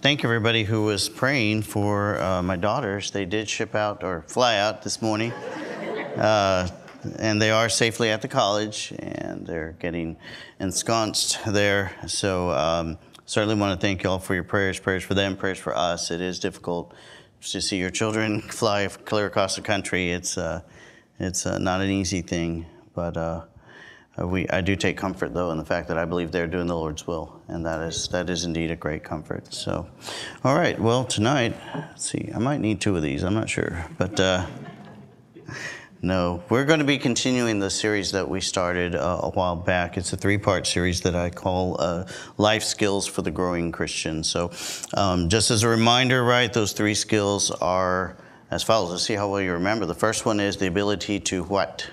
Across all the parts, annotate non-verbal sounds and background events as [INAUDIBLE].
thank everybody who was praying for uh, my daughters. They did ship out or fly out this morning, uh, and they are safely at the college, and they're getting ensconced there. So um, certainly want to thank you all for your prayers. Prayers for them. Prayers for us. It is difficult to see your children [LAUGHS] fly clear across the country. It's uh, it's uh, not an easy thing, but. Uh, we, I do take comfort though in the fact that I believe they're doing the Lord's will, and that is that is indeed a great comfort. So, all right. Well, tonight, let's see. I might need two of these. I'm not sure, but uh, no, we're going to be continuing the series that we started uh, a while back. It's a three-part series that I call uh, "Life Skills for the Growing Christian." So, um, just as a reminder, right, those three skills are as follows. Let's see how well you remember. The first one is the ability to what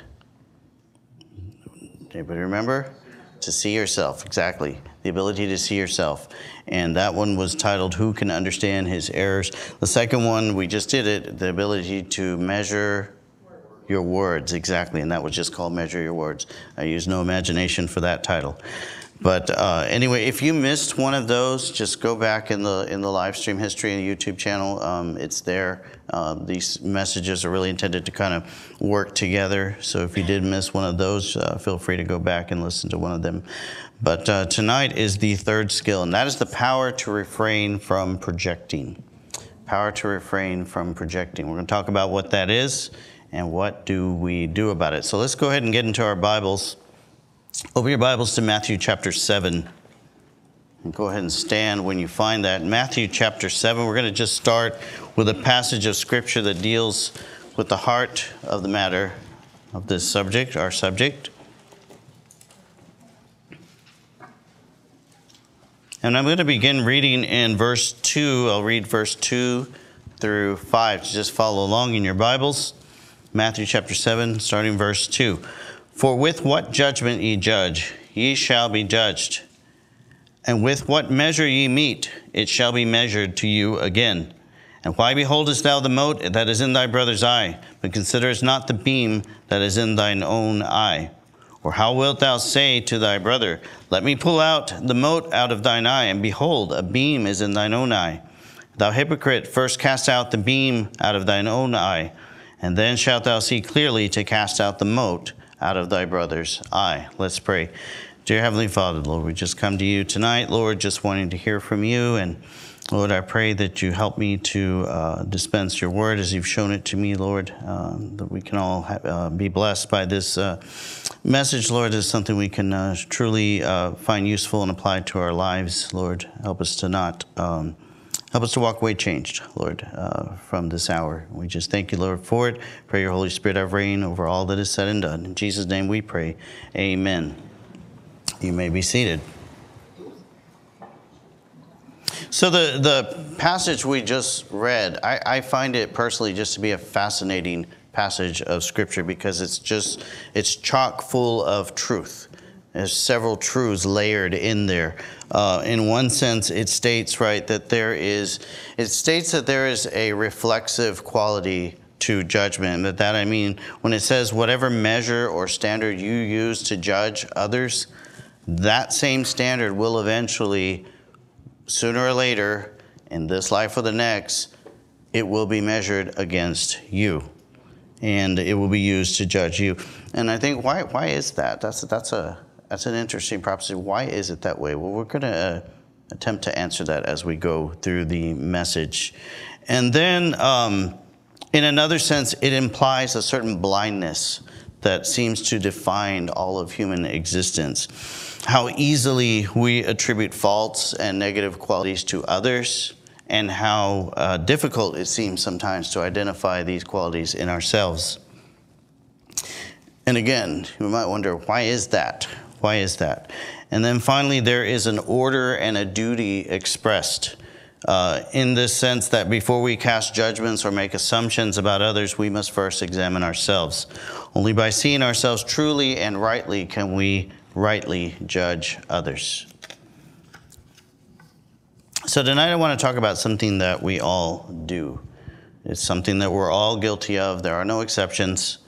Anybody remember? To see yourself, exactly. The ability to see yourself. And that one was titled Who Can Understand His Errors? The second one, we just did it, the ability to measure your words, exactly. And that was just called Measure Your Words. I used no imagination for that title. But uh, anyway, if you missed one of those, just go back in the in the live stream history the YouTube channel. Um, it's there. Uh, these messages are really intended to kind of work together. So if you did miss one of those, uh, feel free to go back and listen to one of them. But uh, tonight is the third skill, and that is the power to refrain from projecting. Power to refrain from projecting. We're going to talk about what that is and what do we do about it. So let's go ahead and get into our Bibles. Open your Bibles to Matthew chapter 7. And go ahead and stand when you find that. Matthew chapter 7, we're going to just start with a passage of scripture that deals with the heart of the matter of this subject, our subject. And I'm going to begin reading in verse 2. I'll read verse 2 through 5 to just follow along in your Bibles. Matthew chapter 7, starting verse 2. For with what judgment ye judge, ye shall be judged. And with what measure ye meet, it shall be measured to you again. And why beholdest thou the mote that is in thy brother's eye, but considerest not the beam that is in thine own eye? Or how wilt thou say to thy brother, Let me pull out the mote out of thine eye, and behold, a beam is in thine own eye? Thou hypocrite, first cast out the beam out of thine own eye, and then shalt thou see clearly to cast out the mote out of thy brother's eye. Let's pray. Dear Heavenly Father, Lord, we just come to you tonight, Lord, just wanting to hear from you. And Lord, I pray that you help me to uh, dispense your word as you've shown it to me, Lord, uh, that we can all ha- uh, be blessed by this uh, message, Lord, is something we can uh, truly uh, find useful and apply to our lives, Lord. Help us to not. Um, Help us to walk away changed, Lord, uh, from this hour. We just thank you, Lord, for it. Pray your Holy Spirit have reign over all that is said and done. In Jesus' name we pray. Amen. You may be seated. So the, the passage we just read, I, I find it personally just to be a fascinating passage of scripture because it's just it's chock full of truth. There's several truths layered in there. Uh, in one sense, it states, right, that there is, it states that there is a reflexive quality to judgment. But that I mean, when it says whatever measure or standard you use to judge others, that same standard will eventually, sooner or later, in this life or the next, it will be measured against you. And it will be used to judge you. And I think, why, why is that? That's, that's a, that's an interesting prophecy. Why is it that way? Well, we're going to uh, attempt to answer that as we go through the message. And then, um, in another sense, it implies a certain blindness that seems to define all of human existence. How easily we attribute faults and negative qualities to others, and how uh, difficult it seems sometimes to identify these qualities in ourselves. And again, you might wonder why is that? Why is that? And then finally, there is an order and a duty expressed uh, in this sense that before we cast judgments or make assumptions about others, we must first examine ourselves. Only by seeing ourselves truly and rightly can we rightly judge others. So, tonight I want to talk about something that we all do. It's something that we're all guilty of, there are no exceptions.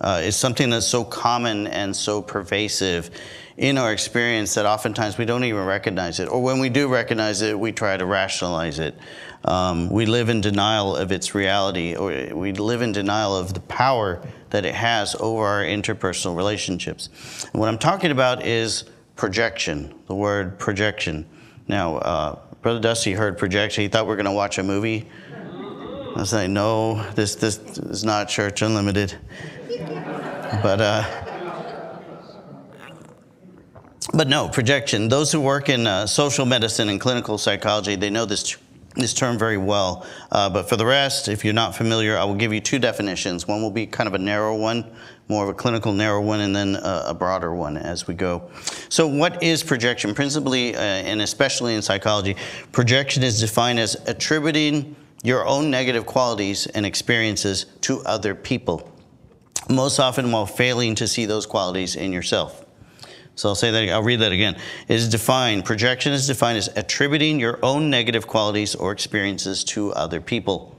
Uh, it's something that's so common and so pervasive in our experience that oftentimes we don't even recognize it. Or when we do recognize it, we try to rationalize it. Um, we live in denial of its reality, or we live in denial of the power that it has over our interpersonal relationships. And what I'm talking about is projection, the word projection. Now, uh, Brother Dusty heard projection. He thought we were going to watch a movie. I was like, no, this, this is not Church Unlimited. But, uh, but no, projection. Those who work in uh, social medicine and clinical psychology, they know this, this term very well. Uh, but for the rest, if you're not familiar, I will give you two definitions. One will be kind of a narrow one, more of a clinical narrow one, and then a, a broader one as we go. So, what is projection? Principally, uh, and especially in psychology, projection is defined as attributing your own negative qualities and experiences to other people, most often while failing to see those qualities in yourself. So I'll say that, I'll read that again. It is defined, projection is defined as attributing your own negative qualities or experiences to other people.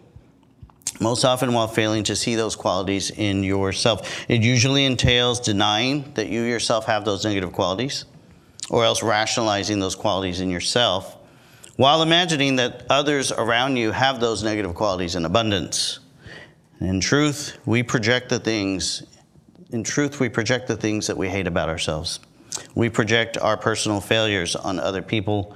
Most often while failing to see those qualities in yourself. It usually entails denying that you yourself have those negative qualities, or else rationalizing those qualities in yourself, while imagining that others around you have those negative qualities in abundance. In truth, we project the things, in truth, we project the things that we hate about ourselves. We project our personal failures on other people.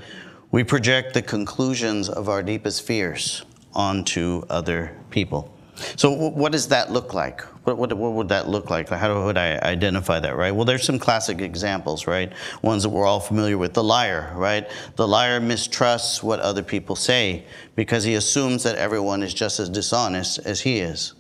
We project the conclusions of our deepest fears onto other people. So, what does that look like? What, what, what, would that look like? How would I identify that, right? Well, there's some classic examples, right? Ones that we're all familiar with. The liar, right? The liar mistrusts what other people say because he assumes that everyone is just as dishonest as he is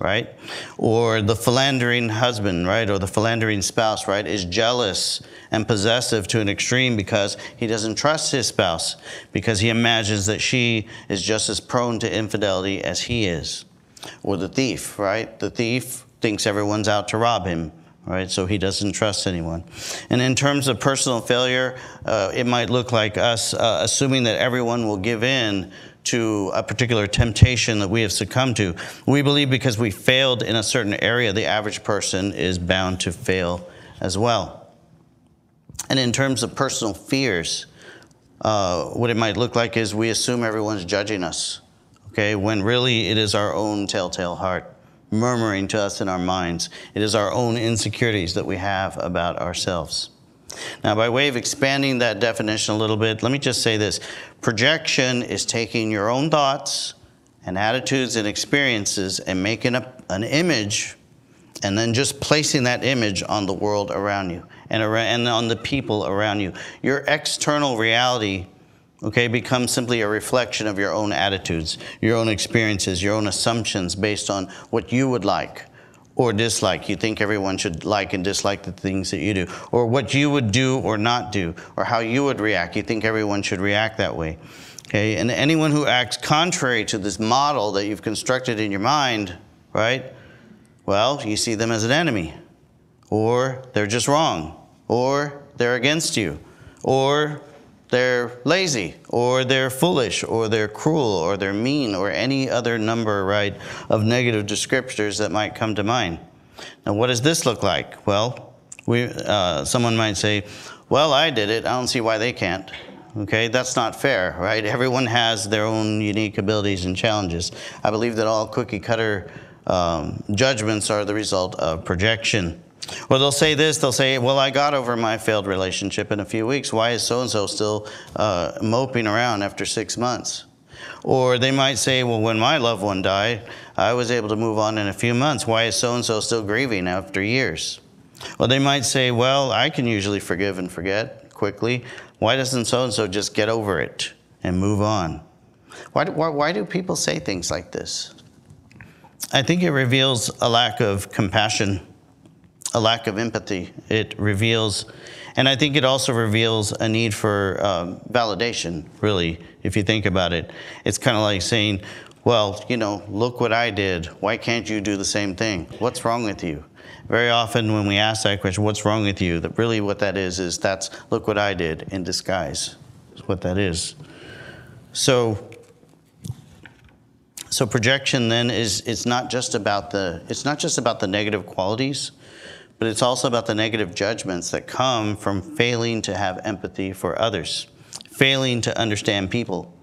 right? Or the philandering husband, right? Or the philandering spouse, right? Is jealous and possessive to an extreme because he doesn't trust his spouse, because he imagines that she is just as prone to infidelity as he is. Or the thief, right? The thief thinks everyone's out to rob him. Right, so he doesn't trust anyone. And in terms of personal failure, uh, it might look like us uh, assuming that everyone will give in to a particular temptation that we have succumbed to. We believe because we failed in a certain area, the average person is bound to fail as well. And in terms of personal fears, uh, what it might look like is we assume everyone's judging us, okay, when really it is our own telltale heart murmuring to us in our minds. It is our own insecurities that we have about ourselves. Now, by way of expanding that definition a little bit, let me just say this projection is taking your own thoughts and attitudes and experiences and making up an image and then just placing that image on the world around you and, around, and on the people around you. Your external reality, okay, becomes simply a reflection of your own attitudes, your own experiences, your own assumptions based on what you would like or dislike. You think everyone should like and dislike the things that you do, or what you would do or not do, or how you would react. You think everyone should react that way. Okay, and anyone who acts contrary to this model that you've constructed in your mind, right? Well, you see them as an enemy, or they're just wrong, or they're against you, or they're lazy or they're foolish or they're cruel or they're mean or any other number, right, of negative descriptors that might come to mind. Now, what does this look like? Well, we, uh, someone might say, well, I did it. I don't see why they can't. Okay, that's not fair, right? Everyone has their own unique abilities and challenges. I believe that all cookie cutter um, judgments are the result of projection. Or they'll say this, they'll say, Well, I got over my failed relationship in a few weeks. Why is so and so still uh, moping around after six months? Or they might say, Well, when my loved one died, I was able to move on in a few months. Why is so and so still grieving after years? Or they might say, Well, I can usually forgive and forget quickly. Why doesn't so and so just get over it and move on? Why do, why, why do people say things like this? I think it reveals a lack of compassion a lack of empathy. It reveals, and I think it also reveals a need for um, validation, really, if you think about it. It's kind of like saying, well, you know, look what I did. Why can't you do the same thing? What's wrong with you? Very often, when we ask that question, what's wrong with you? That really what that is is that's look what I did in disguise. Is what that is. So, so projection then is it's not just about the it's not just about the negative qualities, but it's also about the negative judgments that come from failing to have empathy for others, failing to understand people.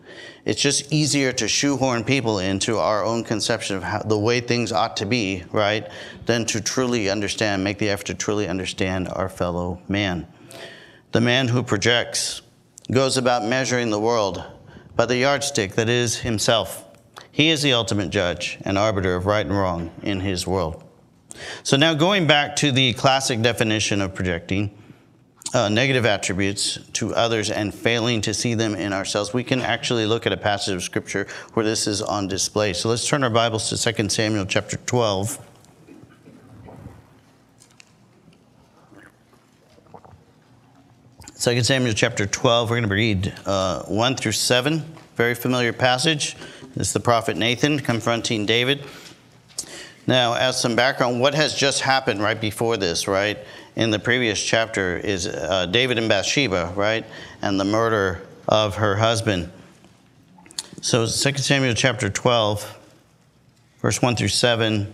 It's just easier to shoehorn people into our own conception of how, the way things ought to be, right, than to truly understand, make the effort to truly understand our fellow man. The man who projects goes about measuring the world by the yardstick that is himself. He is the ultimate judge and arbiter of right and wrong in his world. So, now going back to the classic definition of projecting, uh, negative attributes to others and failing to see them in ourselves, we can actually look at a passage of scripture where this is on display. So let's turn our Bibles to 2 Samuel chapter 12. Second Samuel chapter 12, we're going to read uh, 1 through 7. Very familiar passage. It's the prophet Nathan confronting David. Now, as some background, what has just happened right before this, right? in the previous chapter is uh, David and Bathsheba, right? And the murder of her husband. So 2 Samuel chapter 12, verse 1 through 7.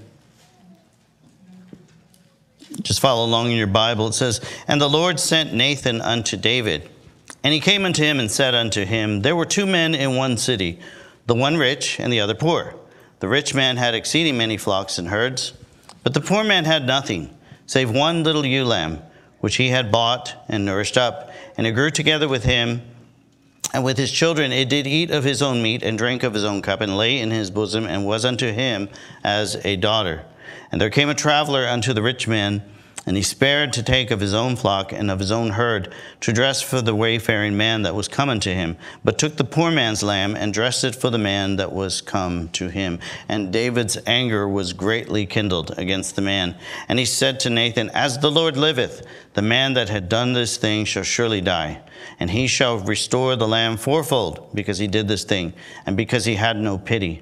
Just follow along in your Bible. It says, And the Lord sent Nathan unto David. And he came unto him and said unto him, There were two men in one city, the one rich and the other poor. The rich man had exceeding many flocks and herds, but the poor man had nothing save one little ewe lamb, which he had bought and nourished up. And it grew together with him and with his children. It did eat of his own meat and drank of his own cup and lay in his bosom and was unto him as a daughter. And there came a traveler unto the rich man and he spared to take of his own flock and of his own herd to dress for the wayfaring man that was coming to him, but took the poor man's lamb and dressed it for the man that was come to him. And David's anger was greatly kindled against the man. And he said to Nathan, As the Lord liveth, the man that had done this thing shall surely die. And he shall restore the lamb fourfold, because he did this thing, and because he had no pity.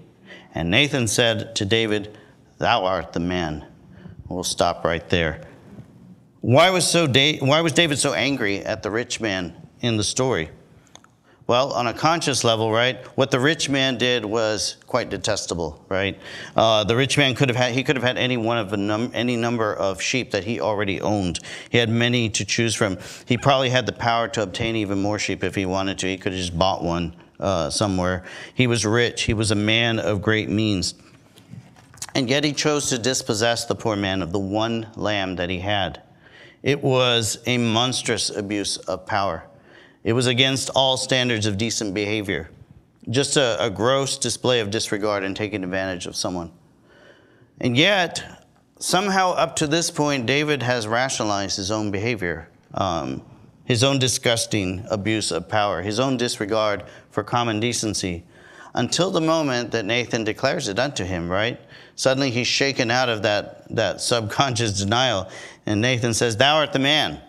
And Nathan said to David, Thou art the man. We'll stop right there. Why was, so da- why was David so angry at the rich man in the story? Well, on a conscious level, right, what the rich man did was quite detestable, right? Uh, the rich man could have had, he could have had any one of num- any number of sheep that he already owned. He had many to choose from. He probably had the power to obtain even more sheep if he wanted to. He could have just bought one uh, somewhere. He was rich. He was a man of great means. And yet he chose to dispossess the poor man of the one lamb that he had. It was a monstrous abuse of power. It was against all standards of decent behavior. Just a, a, gross display of disregard and taking advantage of someone. And yet, somehow up to this point, David has rationalized his own behavior, um, his own disgusting abuse of power, his own disregard for common decency, until the moment that Nathan declares it unto him, right? Suddenly he's shaken out of that, that subconscious denial and Nathan says, Thou art the man.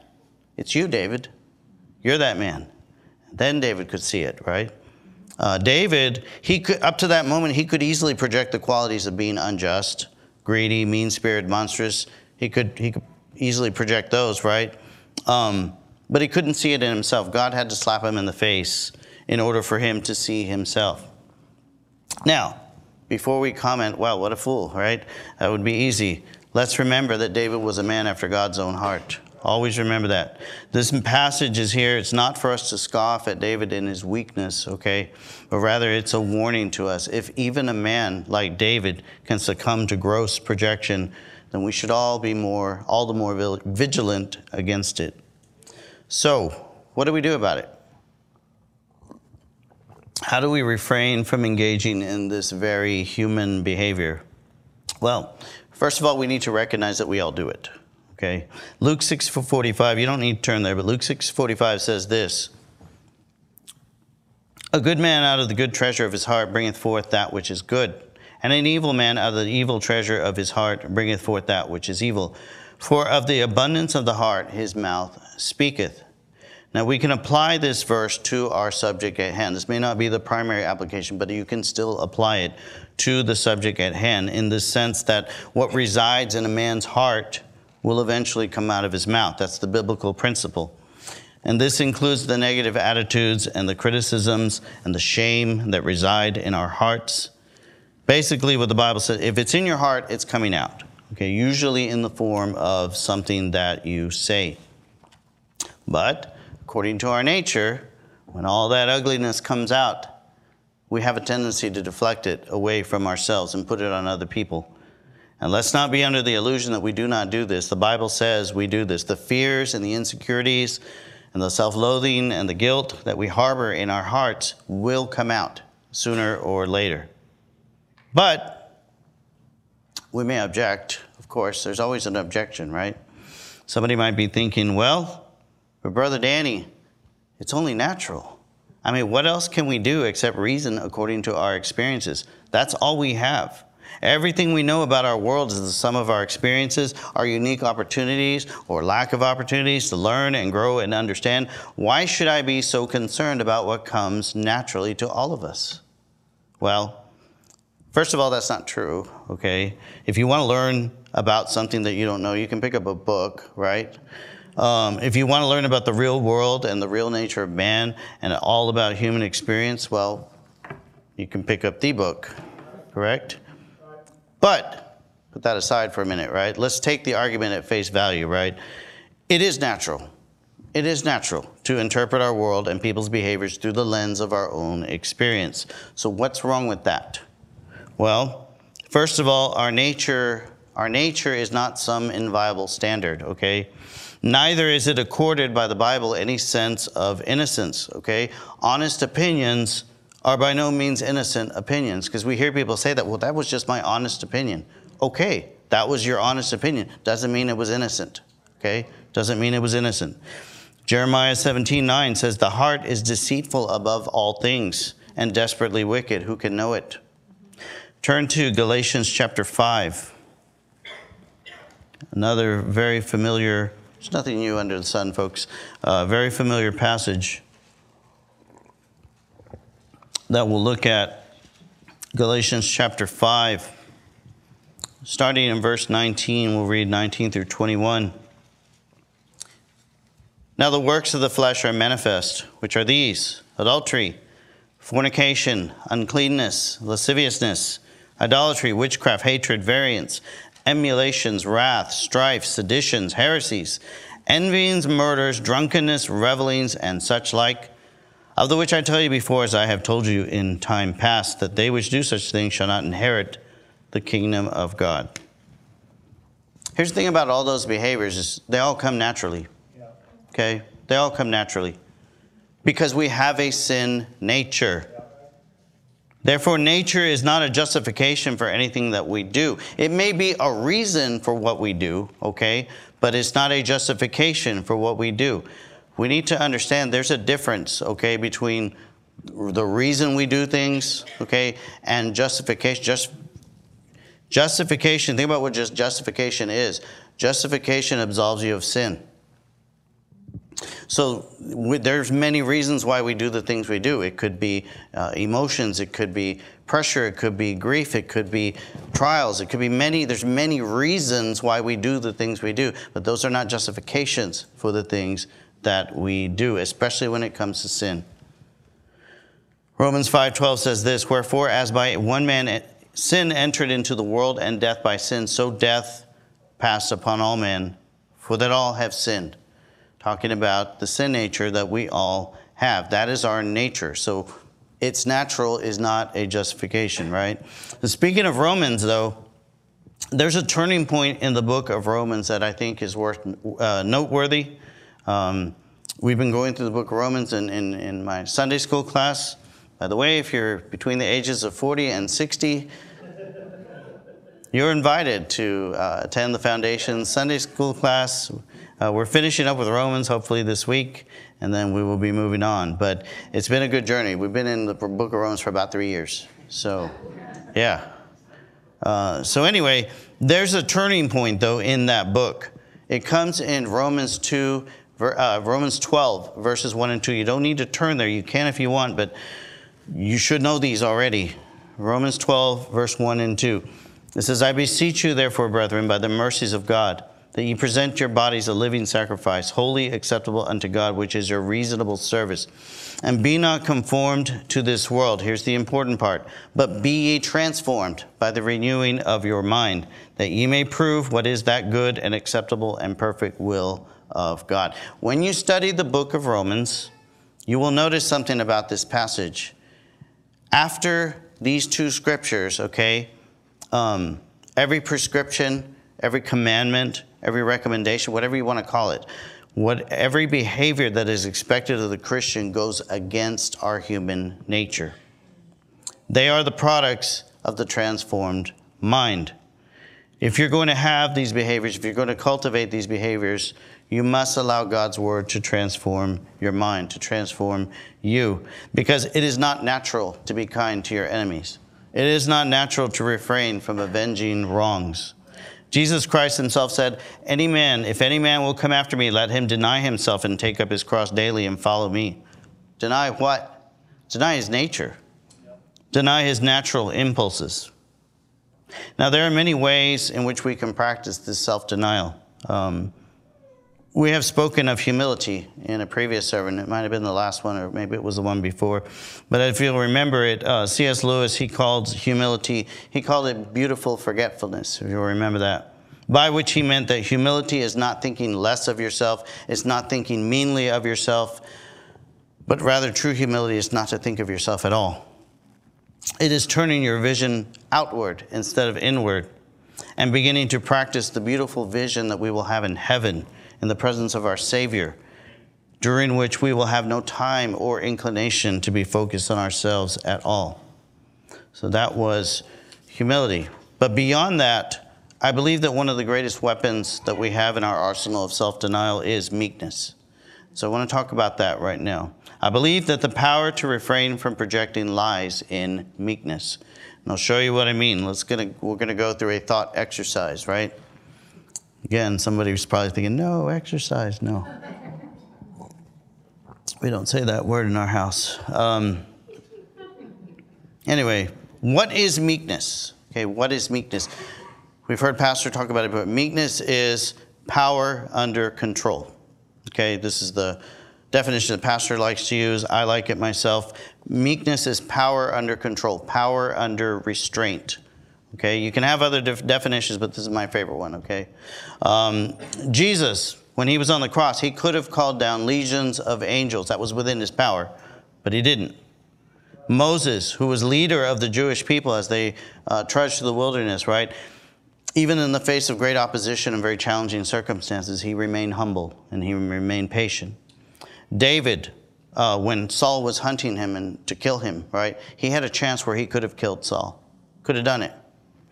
It's you, David. You're that man. Then David could see it, right? Uh, David, he could, up to that moment, he could easily project the qualities of being unjust, greedy, mean spirited, monstrous. He could, he could easily project those, right? Um, but he couldn't see it in himself. God had to slap him in the face in order for him to see himself. Now, before we comment, wow, what a fool, right? That would be easy. Let's remember that David was a man after God's own heart. Always remember that. This passage is here. It's not for us to scoff at David in his weakness, okay? But rather, it's a warning to us. If even a man like David can succumb to gross projection, then we should all be more, all the more vigilant against it. So, what do we do about it? How do we refrain from engaging in this very human behavior? Well, First of all, we need to recognize that we all do it. Okay? Luke 6:45, you don't need to turn there, but Luke 6:45 says this. A good man out of the good treasure of his heart bringeth forth that which is good, And an evil man out of the evil treasure of his heart bringeth forth that which is evil. For of the abundance of the heart his mouth speaketh. Now, we can apply this verse to our subject at hand. This may not be the primary application, but you can still apply it to the subject at hand in the sense that what resides in a man's heart will eventually come out of his mouth. That's the biblical principle. And this includes the negative attitudes and the criticisms and the shame that reside in our hearts. Basically, what the Bible says if it's in your heart, it's coming out. Okay, usually in the form of something that you say. But according to our nature, when all that ugliness comes out, we have a tendency to deflect it away from ourselves and put it on other people. And let's not be under the illusion that we do not do this. The Bible says we do this. The fears and the insecurities and the self loathing and the guilt that we harbor in our hearts will come out sooner or later. But we may object, of course. There's always an objection, right? Somebody might be thinking, well, but Brother Danny, it's only natural. I mean, what else can we do except reason according to our experiences? That's all we have. Everything we know about our world is the sum of our experiences, our unique opportunities or lack of opportunities to learn and grow and understand. Why should I be so concerned about what comes naturally to all of us? Well, first of all, that's not true, okay? If you want to learn about something that you don't know, you can pick up a book, right? Um, if you want to learn about the real world and the real nature of man and all about human experience, well, you can pick up the book, correct? But put that aside for a minute, right? Let's take the argument at face value, right? It is natural. It is natural to interpret our world and people's behaviors through the lens of our own experience. So what's wrong with that? Well, first of all, our nature our nature is not some inviolable standard, okay? Neither is it accorded by the Bible any sense of innocence, okay? Honest opinions are by no means innocent opinions because we hear people say that, well, that was just my honest opinion. Okay, that was your honest opinion. Doesn't mean it was innocent, okay? Doesn't mean it was innocent. Jeremiah 17 9 says, The heart is deceitful above all things and desperately wicked. Who can know it? Turn to Galatians chapter 5. Another very familiar there's nothing new under the sun, folks. Uh, very familiar passage that we'll look at Galatians chapter 5. Starting in verse 19, we'll read 19 through 21. Now the works of the flesh are manifest, which are these adultery, fornication, uncleanness, lasciviousness, idolatry, witchcraft, hatred, variance emulations, wrath, strife, seditions, heresies, envyings, murders, drunkenness, revelings, and such like, of the which I tell you before, as I have told you in time past, that they which do such things shall not inherit the kingdom of God. Here's the thing about all those behaviors is they all come naturally. Okay? They all come naturally. Because we have a sin nature. Therefore, nature is not a justification for anything that we do. It may be a reason for what we do, okay, but it's not a justification for what we do. We need to understand there's a difference, okay, between the reason we do things, okay, and justification. Just justification. Think about what just justification is. Justification absolves you of sin. So we, there's many reasons why we do the things we do. It could be uh, emotions, it could be pressure, it could be grief, it could be trials, it could be many. There's many reasons why we do the things we do, but those are not justifications for the things that we do, especially when it comes to sin. Romans 5:12 says this, wherefore as by one man sin entered into the world and death by sin, so death passed upon all men, for that all have sinned talking about the sin nature that we all have. That is our nature. So it's natural is not a justification, right? And speaking of Romans, though, there's a turning point in the book of Romans that I think is worth uh, noteworthy. Um, we've been going through the book of Romans in, in, in my Sunday school class. By the way, if you're between the ages of 40 and 60, you're invited to uh, attend the Foundation Sunday school class. Uh, we're finishing up with Romans hopefully this week, and then we will be moving on. But it's been a good journey. We've been in the book of Romans for about three years. So, yeah. Uh, so, anyway, there's a turning point, though, in that book. It comes in Romans 2, uh, Romans 12, verses 1 and 2. You don't need to turn there. You can if you want, but you should know these already. Romans 12, verse 1 and 2. It says, I beseech you, therefore, brethren, by the mercies of God, that ye present your bodies a living sacrifice, holy, acceptable unto God, which is your reasonable service. And be not conformed to this world. Here's the important part. But be ye transformed by the renewing of your mind, that ye may prove what is that good and acceptable and perfect will of God. When you study the book of Romans, you will notice something about this passage. After these two scriptures, okay, um, every prescription, every commandment, every recommendation, whatever you want to call it, what every behavior that is expected of the Christian goes against our human nature. They are the products of the transformed mind. If you're going to have these behaviors, if you're going to cultivate these behaviors, you must allow God's word to transform your mind, to transform you, because it is not natural to be kind to your enemies. It is not natural to refrain from avenging wrongs. Jesus Christ himself said, Any man, if any man will come after me, let him deny himself and take up his cross daily and follow me. Deny what? Deny his nature, deny his natural impulses. Now, there are many ways in which we can practice this self denial. Um, we have spoken of humility in a previous sermon. It might have been the last one, or maybe it was the one before. But if you'll remember it, uh, C.S. Lewis, he called humility, he called it beautiful forgetfulness, if you'll remember that. By which he meant that humility is not thinking less of yourself, it's not thinking meanly of yourself, but rather true humility is not to think of yourself at all. It is turning your vision outward instead of inward and beginning to practice the beautiful vision that we will have in heaven in the presence of our Savior, during which we will have no time or inclination to be focused on ourselves at all. So that was humility. But beyond that, I believe that one of the greatest weapons that we have in our arsenal of self denial is meekness. So I want to talk about that right now. I believe that the power to refrain from projecting lies in meekness. And I'll show you what I mean. Let's gonna, we're going to go through a thought exercise, right? Again, somebody was probably thinking, no, exercise, no. We don't say that word in our house. Um, anyway, what is meekness? Okay, what is meekness? We've heard Pastor talk about it, but meekness is power under control. Okay, this is the definition that pastor likes to use. I like it myself. Meekness is power under control, power under restraint. Okay, you can have other def- definitions, but this is my favorite one. Okay, um, Jesus, when he was on the cross, he could have called down legions of angels. That was within his power, but he didn't. Moses, who was leader of the Jewish people as they uh, trudged through the wilderness, right? Even in the face of great opposition and very challenging circumstances, he remained humble and he remained patient. David, uh, when Saul was hunting him and to kill him, right? He had a chance where he could have killed Saul, could have done it.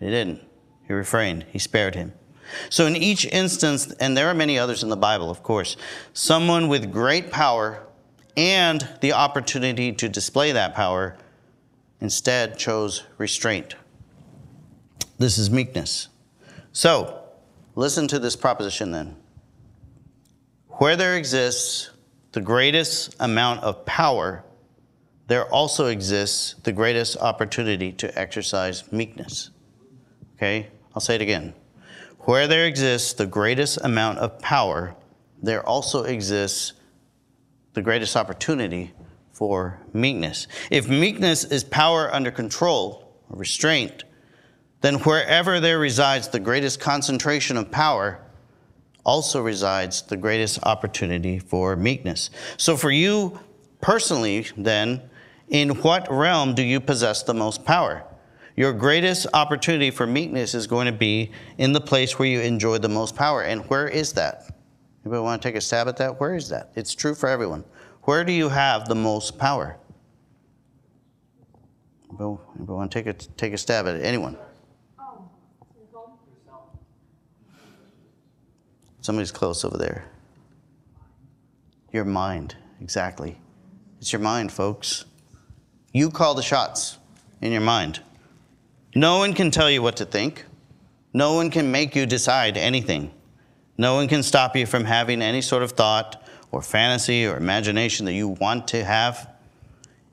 He didn't. He refrained, he spared him. So, in each instance, and there are many others in the Bible, of course, someone with great power and the opportunity to display that power instead chose restraint. This is meekness. So, listen to this proposition then. Where there exists the greatest amount of power, there also exists the greatest opportunity to exercise meekness. Okay, I'll say it again. Where there exists the greatest amount of power, there also exists the greatest opportunity for meekness. If meekness is power under control or restraint, then wherever there resides the greatest concentration of power, also resides the greatest opportunity for meekness. So, for you personally, then, in what realm do you possess the most power? Your greatest opportunity for meekness is going to be in the place where you enjoy the most power. And where is that? Anybody want to take a stab at that? Where is that? It's true for everyone. Where do you have the most power? Anybody want to take a, take a stab at it? Anyone? Somebody's close over there. Your mind, exactly. It's your mind, folks. You call the shots in your mind. No one can tell you what to think. No one can make you decide anything. No one can stop you from having any sort of thought or fantasy or imagination that you want to have.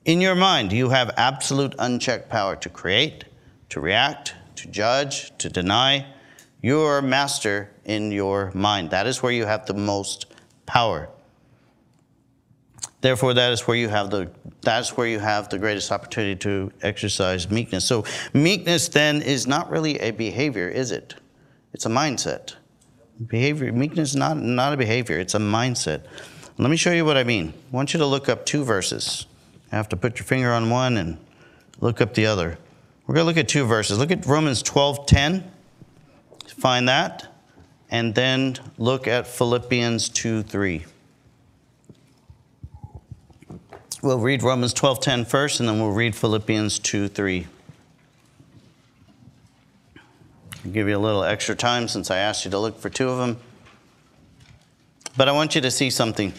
In your mind, you have absolute unchecked power to create, to react, to judge, to deny. You're master in your mind. That is where you have the most power. Therefore, that is where you have the that's where you have the greatest opportunity to exercise meekness. So meekness then is not really a behavior, is it? It's a mindset. Behavior meekness is not, not a behavior, it's a mindset. Let me show you what I mean. I want you to look up two verses. You have to put your finger on one and look up the other. We're going to look at two verses. Look at Romans 12:10. Find that. And then look at Philippians 2:3. We'll read Romans 12:10 first and then we'll read Philippians 2:3. I'll give you a little extra time since I asked you to look for two of them. But I want you to see something.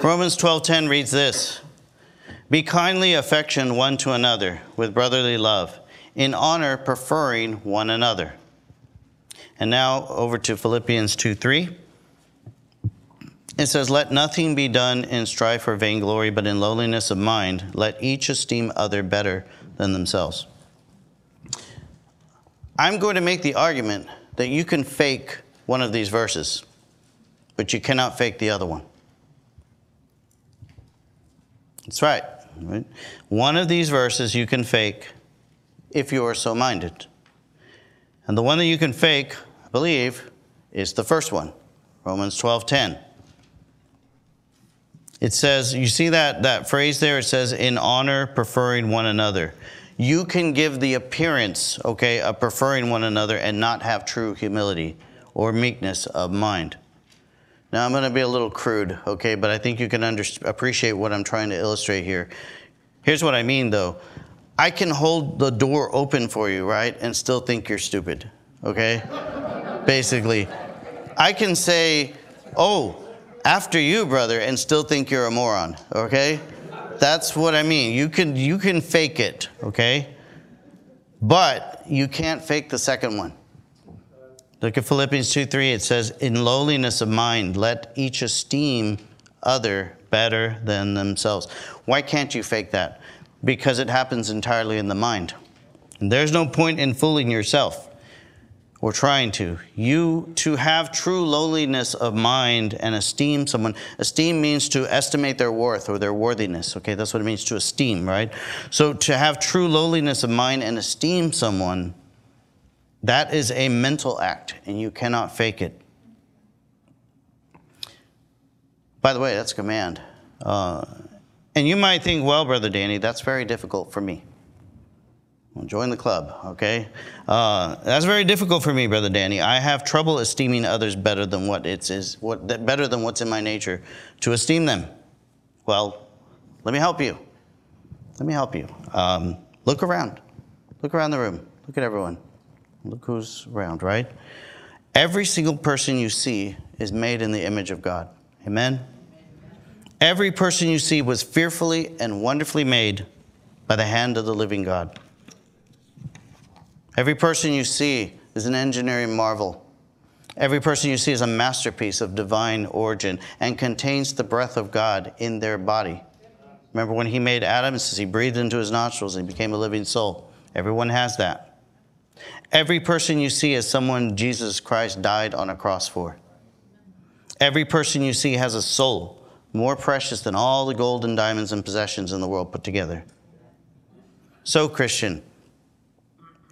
Romans 12:10 reads this: Be kindly affection one to another with brotherly love, in honor preferring one another. And now over to Philippians 2:3. It says, Let nothing be done in strife or vainglory, but in lowliness of mind, let each esteem other better than themselves. I'm going to make the argument that you can fake one of these verses, but you cannot fake the other one. That's right. right? One of these verses you can fake if you are so minded. And the one that you can fake, I believe, is the first one, Romans 12:10. It says, you see that, that phrase there? It says, in honor, preferring one another. You can give the appearance, okay, of preferring one another and not have true humility or meekness of mind. Now, I'm going to be a little crude, okay, but I think you can under- appreciate what I'm trying to illustrate here. Here's what I mean, though I can hold the door open for you, right, and still think you're stupid, okay? [LAUGHS] Basically, I can say, oh, after you, brother, and still think you're a moron, okay? That's what I mean. You can you can fake it, okay? But you can't fake the second one. Look at Philippians 2 3. It says, In lowliness of mind, let each esteem other better than themselves. Why can't you fake that? Because it happens entirely in the mind. And there's no point in fooling yourself or trying to. You to have true lowliness of mind and esteem someone. Esteem means to estimate their worth or their worthiness. Okay, that's what it means to esteem, right? So to have true lowliness of mind and esteem someone, that is a mental act, and you cannot fake it. By the way, that's a command. Uh, and you might think, well, Brother Danny, that's very difficult for me. Well, join the club, okay? Uh, that's very difficult for me, brother Danny. I have trouble esteeming others better than what it's is what better than what's in my nature to esteem them. Well, let me help you. Let me help you. Um, look around. Look around the room. Look at everyone. Look who's around, right? Every single person you see is made in the image of God. Amen. Every person you see was fearfully and wonderfully made by the hand of the living God. Every person you see is an engineering marvel. Every person you see is a masterpiece of divine origin and contains the breath of God in their body. Remember when he made Adam, it says he breathed into his nostrils and he became a living soul. Everyone has that. Every person you see is someone Jesus Christ died on a cross for. Every person you see has a soul more precious than all the gold and diamonds and possessions in the world put together. So, Christian,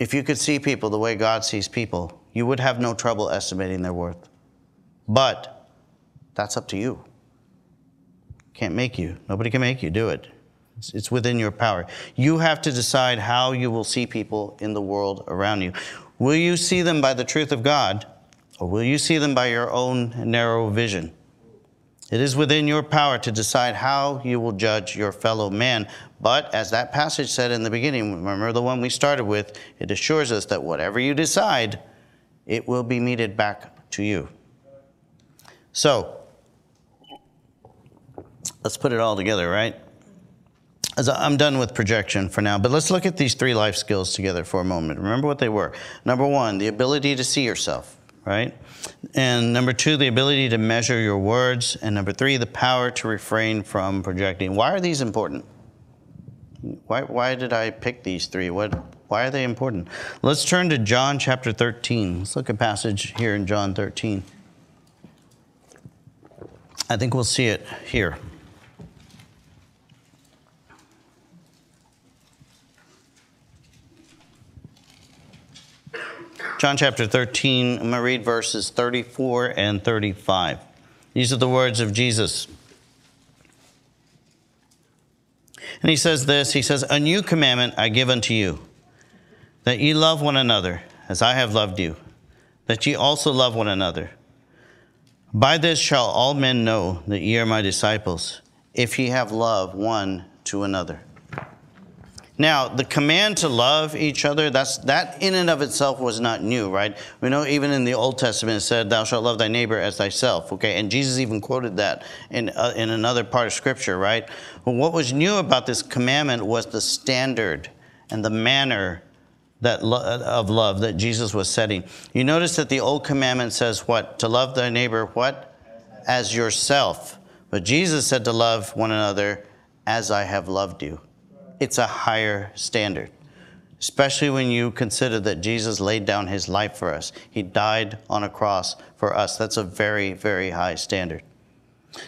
if you could see people the way God sees people, you would have no trouble estimating their worth. But that's up to you. Can't make you. Nobody can make you do it. It's, it's within your power. You have to decide how you will see people in the world around you. Will you see them by the truth of God, or will you see them by your own narrow vision? It is within your power to decide how you will judge your fellow man. But as that passage said in the beginning, remember the one we started with, it assures us that whatever you decide, it will be meted back to you. So, let's put it all together, right? as I'm done with projection for now, but let's look at these three life skills together for a moment. Remember what they were. Number one, the ability to see yourself, right? And number two, the ability to measure your words. And number three, the power to refrain from projecting. Why are these important? Why, why did I pick these three? What, why are they important? Let's turn to John chapter 13. Let's look at passage here in John 13. I think we'll see it here. John chapter 13, I'm going to read verses 34 and 35. These are the words of Jesus. And he says this He says, A new commandment I give unto you, that ye love one another as I have loved you, that ye also love one another. By this shall all men know that ye are my disciples, if ye have love one to another. Now, the command to love each other, that's, that in and of itself was not new, right? We know even in the Old Testament it said, Thou shalt love thy neighbor as thyself, okay? And Jesus even quoted that in, uh, in another part of Scripture, right? But what was new about this commandment was the standard and the manner that lo- of love that Jesus was setting. You notice that the Old Commandment says what? To love thy neighbor, what? As yourself. But Jesus said to love one another as I have loved you it's a higher standard, especially when you consider that Jesus laid down his life for us. He died on a cross for us. That's a very, very high standard.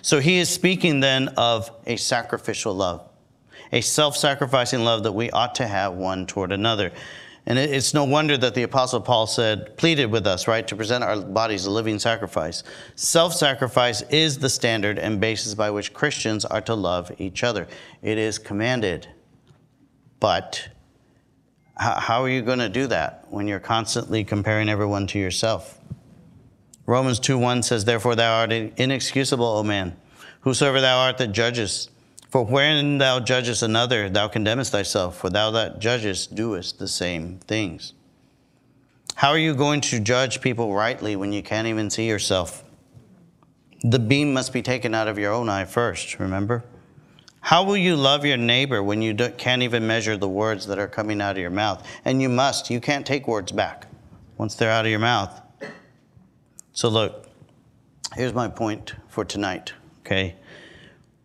So he is speaking then of a sacrificial love, a self sacrificing love that we ought to have one toward another. And it's no wonder that the Apostle Paul said, pleaded with us, right, to present our bodies a living sacrifice. Self sacrifice is the standard and basis by which Christians are to love each other. It is commanded. But how are you going to do that when you're constantly comparing everyone to yourself? Romans 2 1 says, Therefore thou art inexcusable, O man, whosoever thou art that judgest. For when thou judgest another, thou condemnest thyself, for thou that judgest doest the same things. How are you going to judge people rightly when you can't even see yourself? The beam must be taken out of your own eye first, remember? How will you love your neighbor when you can't even measure the words that are coming out of your mouth? And you must. You can't take words back once they're out of your mouth. So, look, here's my point for tonight, okay?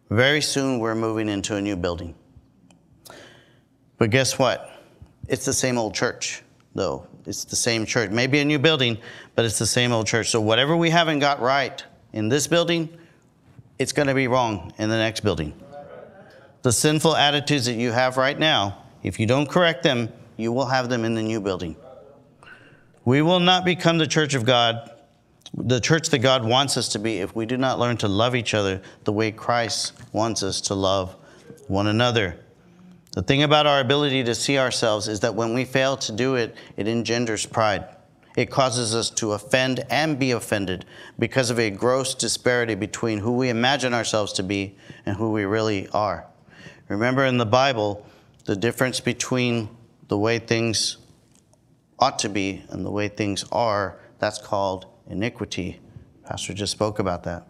Very soon we're moving into a new building. But guess what? It's the same old church, though. It's the same church. Maybe a new building, but it's the same old church. So, whatever we haven't got right in this building, it's going to be wrong in the next building the sinful attitudes that you have right now, if you don't correct them, you will have them in the new building. We will not become the church of God, the church that God wants us to be, if we do not learn to love each other the way Christ wants us to love one another. The thing about our ability to see ourselves is that when we fail to do it, it engenders pride. It causes us to offend and be offended because of a gross disparity between who we imagine ourselves to be and who we really are. Remember in the Bible, the difference between the way things ought to be and the way things are, that's called iniquity. Pastor just spoke about that.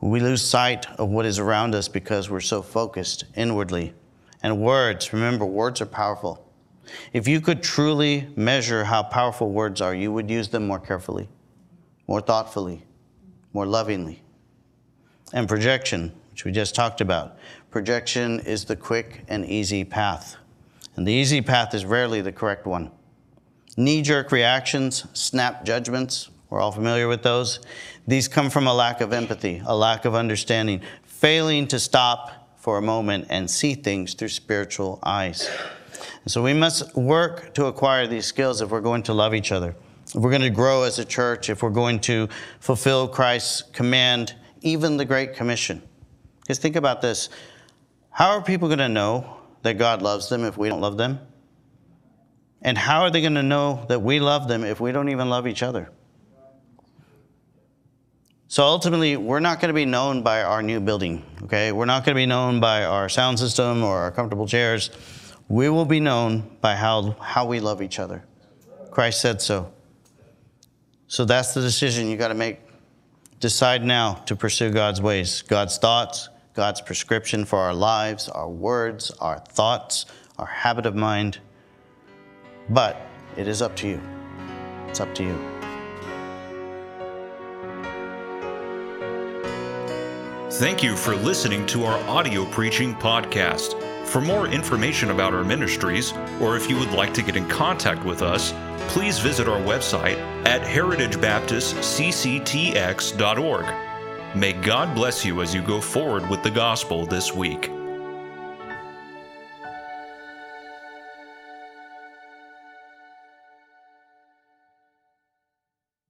We lose sight of what is around us because we're so focused inwardly. And words, remember, words are powerful. If you could truly measure how powerful words are, you would use them more carefully, more thoughtfully, more lovingly. And projection, which we just talked about. Projection is the quick and easy path, and the easy path is rarely the correct one. Knee jerk reactions, snap judgments, we're all familiar with those. These come from a lack of empathy, a lack of understanding, failing to stop for a moment and see things through spiritual eyes. And so we must work to acquire these skills if we're going to love each other, if we're going to grow as a church, if we're going to fulfill Christ's command, even the Great Commission. Because think about this how are people going to know that God loves them if we don't love them? And how are they going to know that we love them if we don't even love each other? So ultimately, we're not going to be known by our new building, okay? We're not going to be known by our sound system or our comfortable chairs. We will be known by how, how we love each other. Christ said so. So that's the decision you got to make. Decide now to pursue God's ways, God's thoughts, God's prescription for our lives, our words, our thoughts, our habit of mind. But it is up to you. It's up to you. Thank you for listening to our audio preaching podcast. For more information about our ministries, or if you would like to get in contact with us, please visit our website at heritagebaptistcctx.org. May God bless you as you go forward with the gospel this week.